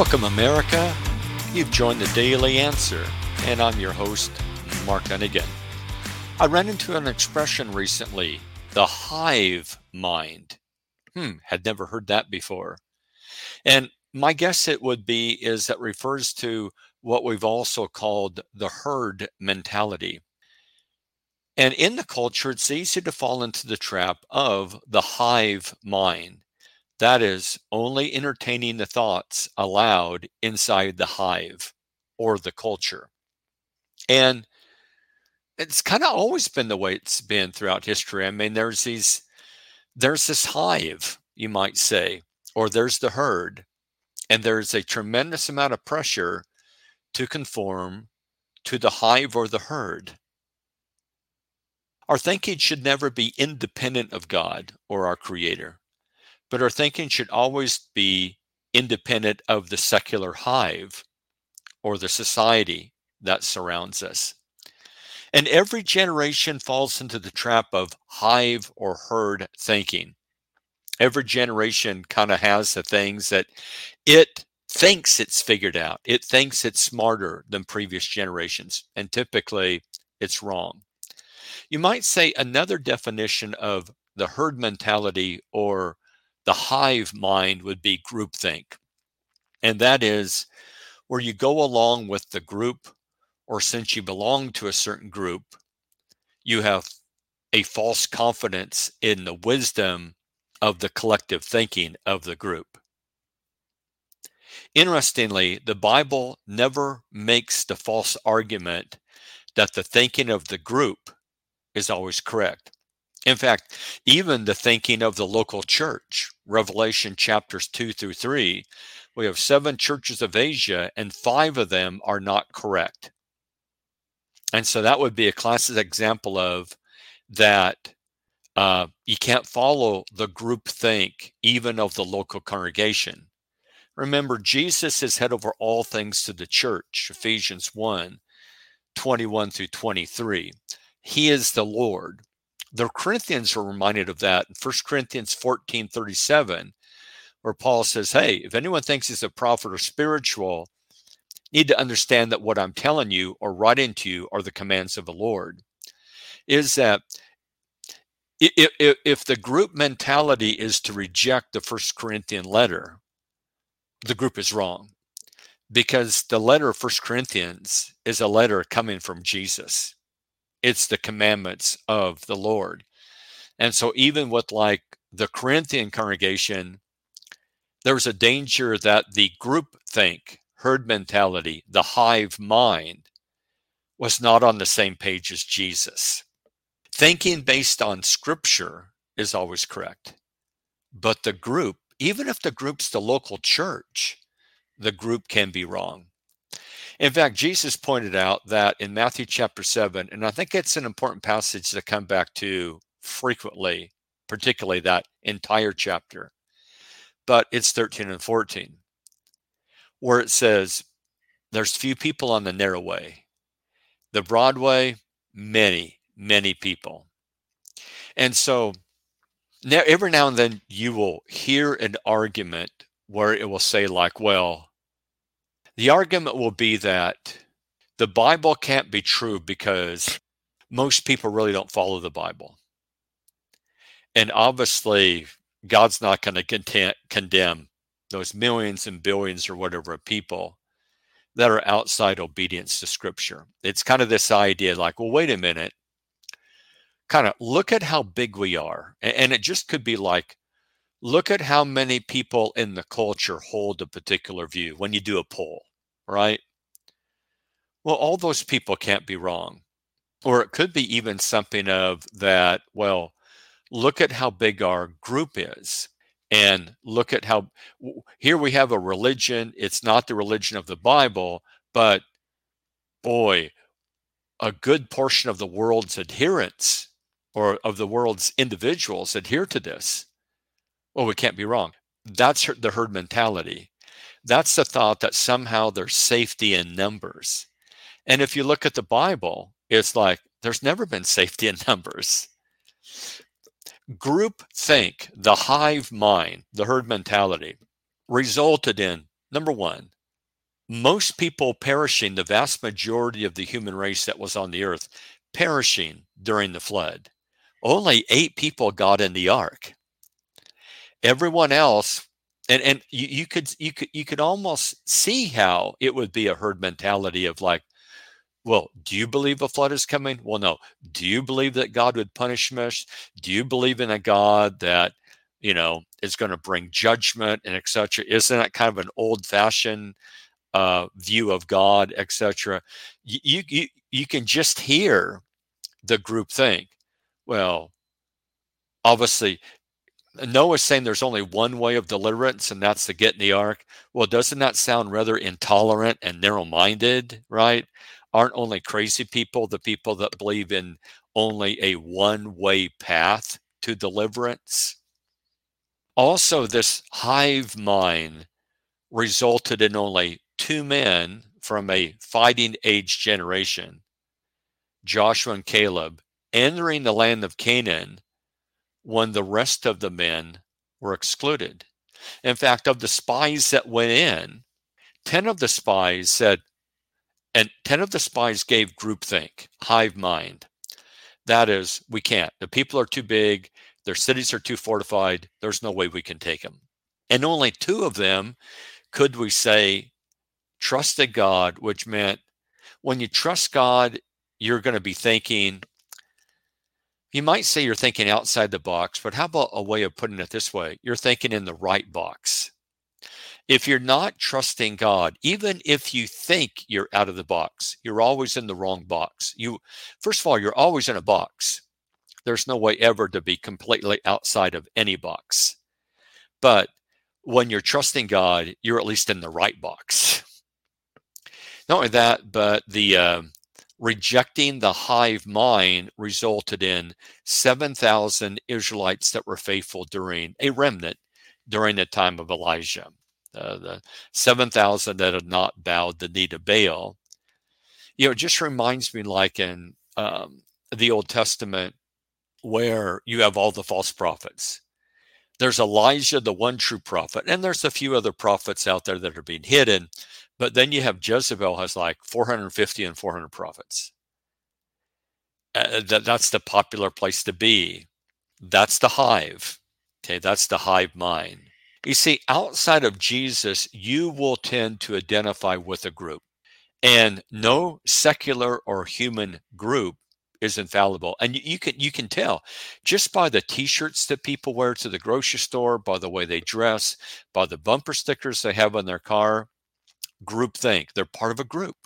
Welcome, America. You've joined the Daily Answer, and I'm your host, Mark Dunagan. I ran into an expression recently the hive mind. Hmm, had never heard that before. And my guess it would be is that refers to what we've also called the herd mentality. And in the culture, it's easy to fall into the trap of the hive mind. That is, only entertaining the thoughts allowed inside the hive or the culture. And it's kind of always been the way it's been throughout history. I mean, there's these, there's this hive, you might say, or there's the herd, and there's a tremendous amount of pressure to conform to the hive or the herd. Our thinking should never be independent of God or our Creator but our thinking should always be independent of the secular hive or the society that surrounds us. And every generation falls into the trap of hive or herd thinking. Every generation kind of has the things that it thinks it's figured out. It thinks it's smarter than previous generations. And typically it's wrong. You might say another definition of the herd mentality or the hive mind would be groupthink. And that is where you go along with the group, or since you belong to a certain group, you have a false confidence in the wisdom of the collective thinking of the group. Interestingly, the Bible never makes the false argument that the thinking of the group is always correct. In fact, even the thinking of the local church, Revelation chapters 2 through 3, we have seven churches of Asia, and five of them are not correct. And so that would be a classic example of that uh, you can't follow the group think, even of the local congregation. Remember, Jesus is head over all things to the church, Ephesians 1 21 through 23. He is the Lord. The Corinthians are reminded of that in 1 Corinthians 14 37, where Paul says, Hey, if anyone thinks he's a prophet or spiritual, need to understand that what I'm telling you or writing to you are the commands of the Lord. Is that if, if, if the group mentality is to reject the First Corinthian letter, the group is wrong because the letter of First Corinthians is a letter coming from Jesus it's the commandments of the Lord. And so, even with like the Corinthian congregation, there was a danger that the group think, herd mentality, the hive mind was not on the same page as Jesus. Thinking based on scripture is always correct. But the group, even if the group's the local church, the group can be wrong. In fact, Jesus pointed out that in Matthew chapter 7, and I think it's an important passage to come back to frequently, particularly that entire chapter, but it's 13 and 14, where it says, There's few people on the narrow way. The broad way, many, many people. And so now, every now and then you will hear an argument where it will say, like, well, the argument will be that the Bible can't be true because most people really don't follow the Bible. And obviously, God's not going to condemn those millions and billions or whatever of people that are outside obedience to Scripture. It's kind of this idea like, well, wait a minute. Kind of look at how big we are. And it just could be like, look at how many people in the culture hold a particular view when you do a poll right? Well, all those people can't be wrong. Or it could be even something of that, well, look at how big our group is. And look at how here we have a religion. It's not the religion of the Bible, but boy, a good portion of the world's adherents or of the world's individuals adhere to this. Well, we can't be wrong. That's the herd mentality. That's the thought that somehow there's safety in numbers. And if you look at the Bible, it's like there's never been safety in numbers. Group think, the hive mind, the herd mentality, resulted in number one, most people perishing, the vast majority of the human race that was on the earth, perishing during the flood. Only eight people got in the ark. Everyone else, and, and you, you could you could you could almost see how it would be a herd mentality of like, well, do you believe a flood is coming? Well, no. Do you believe that God would punish us? Do you believe in a God that you know is going to bring judgment and etc.? Isn't that kind of an old-fashioned uh, view of God, etc.? You, you you can just hear the group think. Well, obviously, Noah's saying there's only one way of deliverance, and that's to get in the ark. Well, doesn't that sound rather intolerant and narrow-minded, right? aren't only crazy people the people that believe in only a one way path to deliverance. Also, this hive mind resulted in only two men from a fighting age generation, Joshua and Caleb, entering the land of Canaan when the rest of the men were excluded. In fact, of the spies that went in, 10 of the spies said, and 10 of the spies gave groupthink, hive mind. That is, we can't. The people are too big, their cities are too fortified, there's no way we can take them. And only two of them could we say trusted God, which meant when you trust God, you're going to be thinking, you might say you're thinking outside the box, but how about a way of putting it this way? You're thinking in the right box if you're not trusting God, even if you think you're out of the box, you're always in the wrong box. You first of all, you're always in a box. There's no way ever to be completely outside of any box. But when you're trusting God, you're at least in the right box. Not only that, but the uh, rejecting the hive mind resulted in 7,000 Israelites that were faithful during a remnant during the time of Elijah uh, the 7,000 that had not bowed the knee to Baal. You know, it just reminds me like in um, the Old Testament where you have all the false prophets. There's Elijah, the one true prophet, and there's a few other prophets out there that are being hidden. But then you have Jezebel has like 450 and 400 prophets. Uh, that, that's the popular place to be. That's the hive. Okay, that's the hive mind. You see, outside of Jesus, you will tend to identify with a group, and no secular or human group is infallible. And you, you can you can tell just by the T-shirts that people wear to the grocery store, by the way they dress, by the bumper stickers they have on their car. Group think they're part of a group.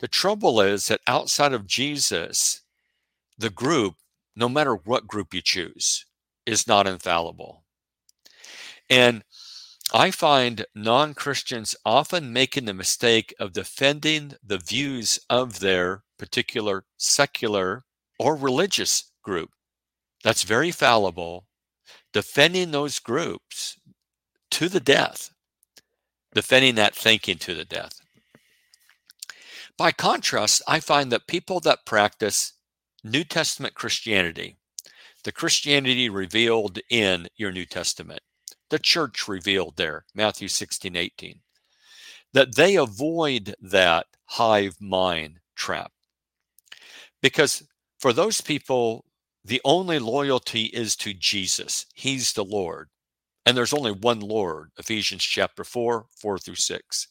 The trouble is that outside of Jesus, the group, no matter what group you choose, is not infallible. And I find non Christians often making the mistake of defending the views of their particular secular or religious group. That's very fallible. Defending those groups to the death, defending that thinking to the death. By contrast, I find that people that practice New Testament Christianity, the Christianity revealed in your New Testament, the church revealed there, Matthew 16, 18, that they avoid that hive mind trap. Because for those people, the only loyalty is to Jesus. He's the Lord. And there's only one Lord, Ephesians chapter 4, 4 through 6.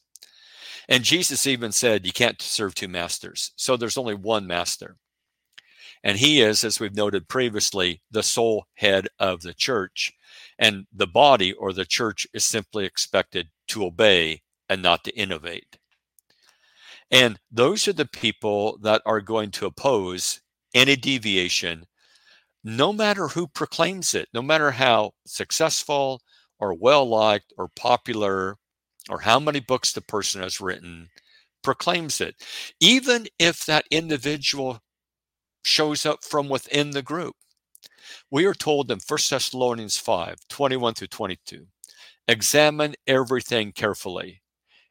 And Jesus even said, You can't serve two masters. So there's only one master. And he is, as we've noted previously, the sole head of the church. And the body or the church is simply expected to obey and not to innovate. And those are the people that are going to oppose any deviation, no matter who proclaims it, no matter how successful or well liked or popular or how many books the person has written proclaims it. Even if that individual shows up from within the group. We are told in 1 Thessalonians 5 21 through 22 examine everything carefully.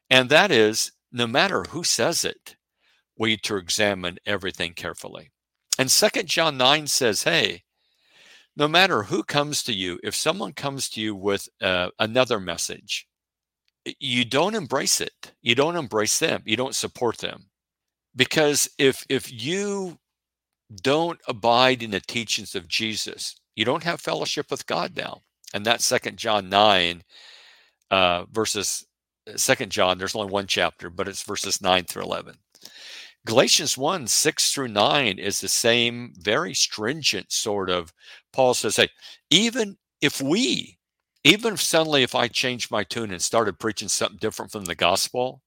And that is, no matter who says it, we need to examine everything carefully. And 2 John 9 says, hey, no matter who comes to you, if someone comes to you with uh, another message, you don't embrace it. You don't embrace them. You don't support them. Because if if you don't abide in the teachings of Jesus, you don't have fellowship with God now. And that's Second John 9, uh, verses Second John, there's only one chapter, but it's verses 9 through 11. Galatians 1, 6 through 9 is the same very stringent sort of Paul says, hey, even if we, even if suddenly if I changed my tune and started preaching something different from the gospel,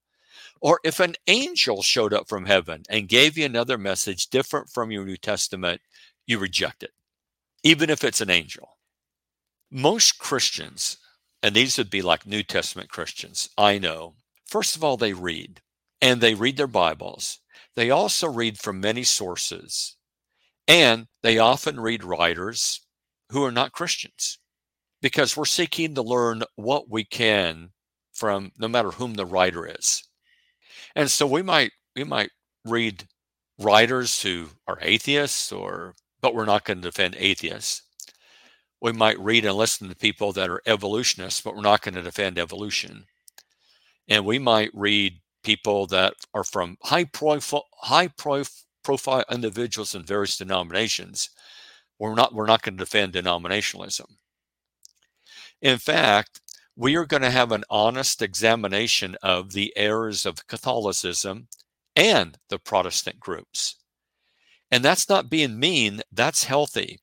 or if an angel showed up from heaven and gave you another message different from your New Testament, you reject it, even if it's an angel. Most Christians, and these would be like New Testament Christians, I know, first of all, they read and they read their Bibles. They also read from many sources, and they often read writers who are not Christians because we're seeking to learn what we can from no matter whom the writer is. And so we might we might read writers who are atheists or but we're not going to defend atheists. We might read and listen to people that are evolutionists, but we're not going to defend evolution. And we might read people that are from high profile high profile individuals in various denominations. We're not we're not going to defend denominationalism. In fact, we are going to have an honest examination of the errors of Catholicism and the Protestant groups. And that's not being mean, that's healthy.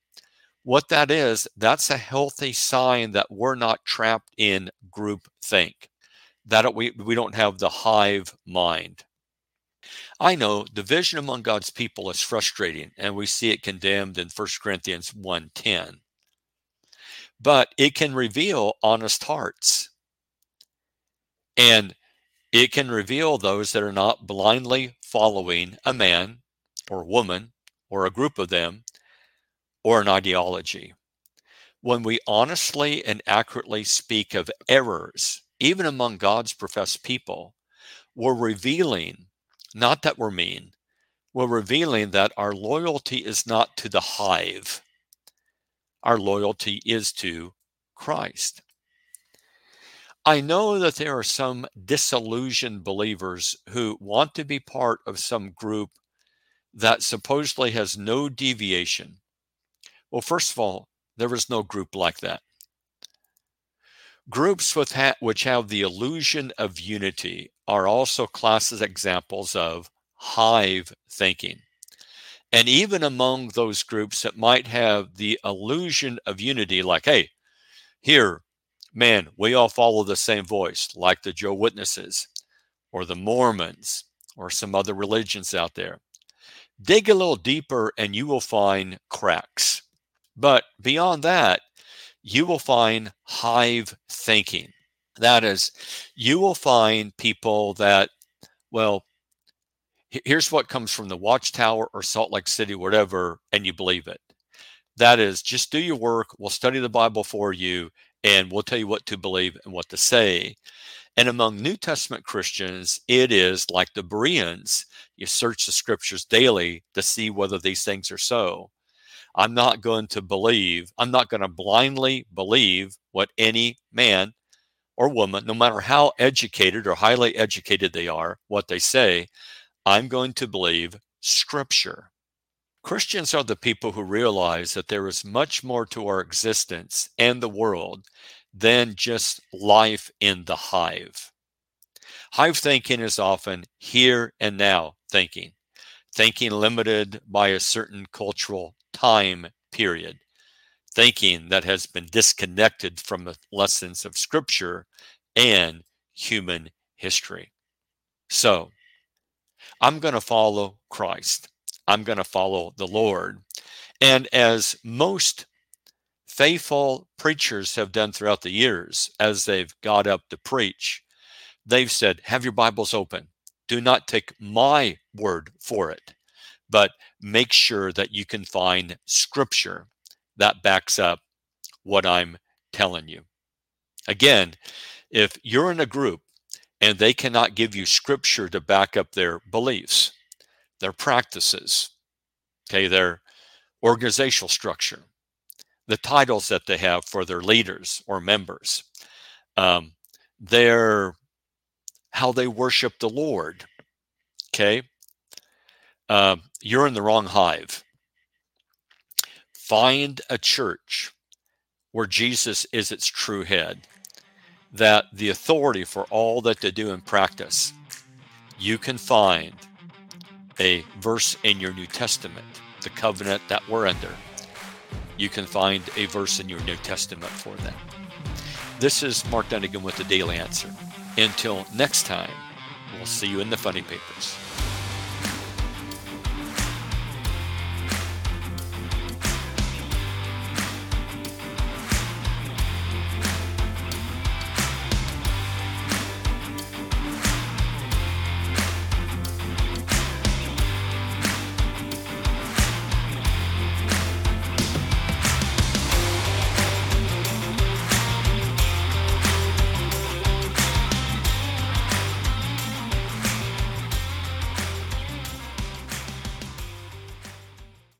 What that is, that's a healthy sign that we're not trapped in group think, that we, we don't have the hive mind. I know division among God's people is frustrating, and we see it condemned in 1 Corinthians 1:10 but it can reveal honest hearts. And it can reveal those that are not blindly following a man or woman or a group of them or an ideology. When we honestly and accurately speak of errors, even among God's professed people, we're revealing, not that we're mean, we're revealing that our loyalty is not to the hive, our loyalty is to Christ. I know that there are some disillusioned believers who want to be part of some group that supposedly has no deviation. Well, first of all, there is no group like that. Groups ha- which have the illusion of unity are also classed as examples of hive thinking. And even among those groups that might have the illusion of unity, like, hey, here, man, we all follow the same voice, like the Joe Witnesses or the Mormons or some other religions out there. Dig a little deeper and you will find cracks. But beyond that, you will find hive thinking. That is, you will find people that, well, here's what comes from the Watchtower or Salt Lake City, whatever, and you believe it. That is, just do your work. We'll study the Bible for you, and we'll tell you what to believe and what to say. And among New Testament Christians, it is like the Bereans. You search the scriptures daily to see whether these things are so. I'm not going to believe, I'm not going to blindly believe what any man or woman, no matter how educated or highly educated they are, what they say. I'm going to believe Scripture. Christians are the people who realize that there is much more to our existence and the world than just life in the hive. Hive thinking is often here and now thinking, thinking limited by a certain cultural time period, thinking that has been disconnected from the lessons of Scripture and human history. So, I'm going to follow Christ. I'm going to follow the Lord. And as most faithful preachers have done throughout the years, as they've got up to preach, they've said, Have your Bibles open. Do not take my word for it, but make sure that you can find scripture that backs up what I'm telling you. Again, if you're in a group and they cannot give you scripture to back up their beliefs, their practices, okay, their organizational structure, the titles that they have for their leaders or members, um, their how they worship the Lord. Okay? Uh, you're in the wrong hive. Find a church where Jesus is its true head, that the authority for all that they do and practice, you can find a verse in your New Testament, the covenant that we're under. You can find a verse in your New Testament for that. This is Mark Dunagan with the Daily Answer. Until next time, we'll see you in the funny papers.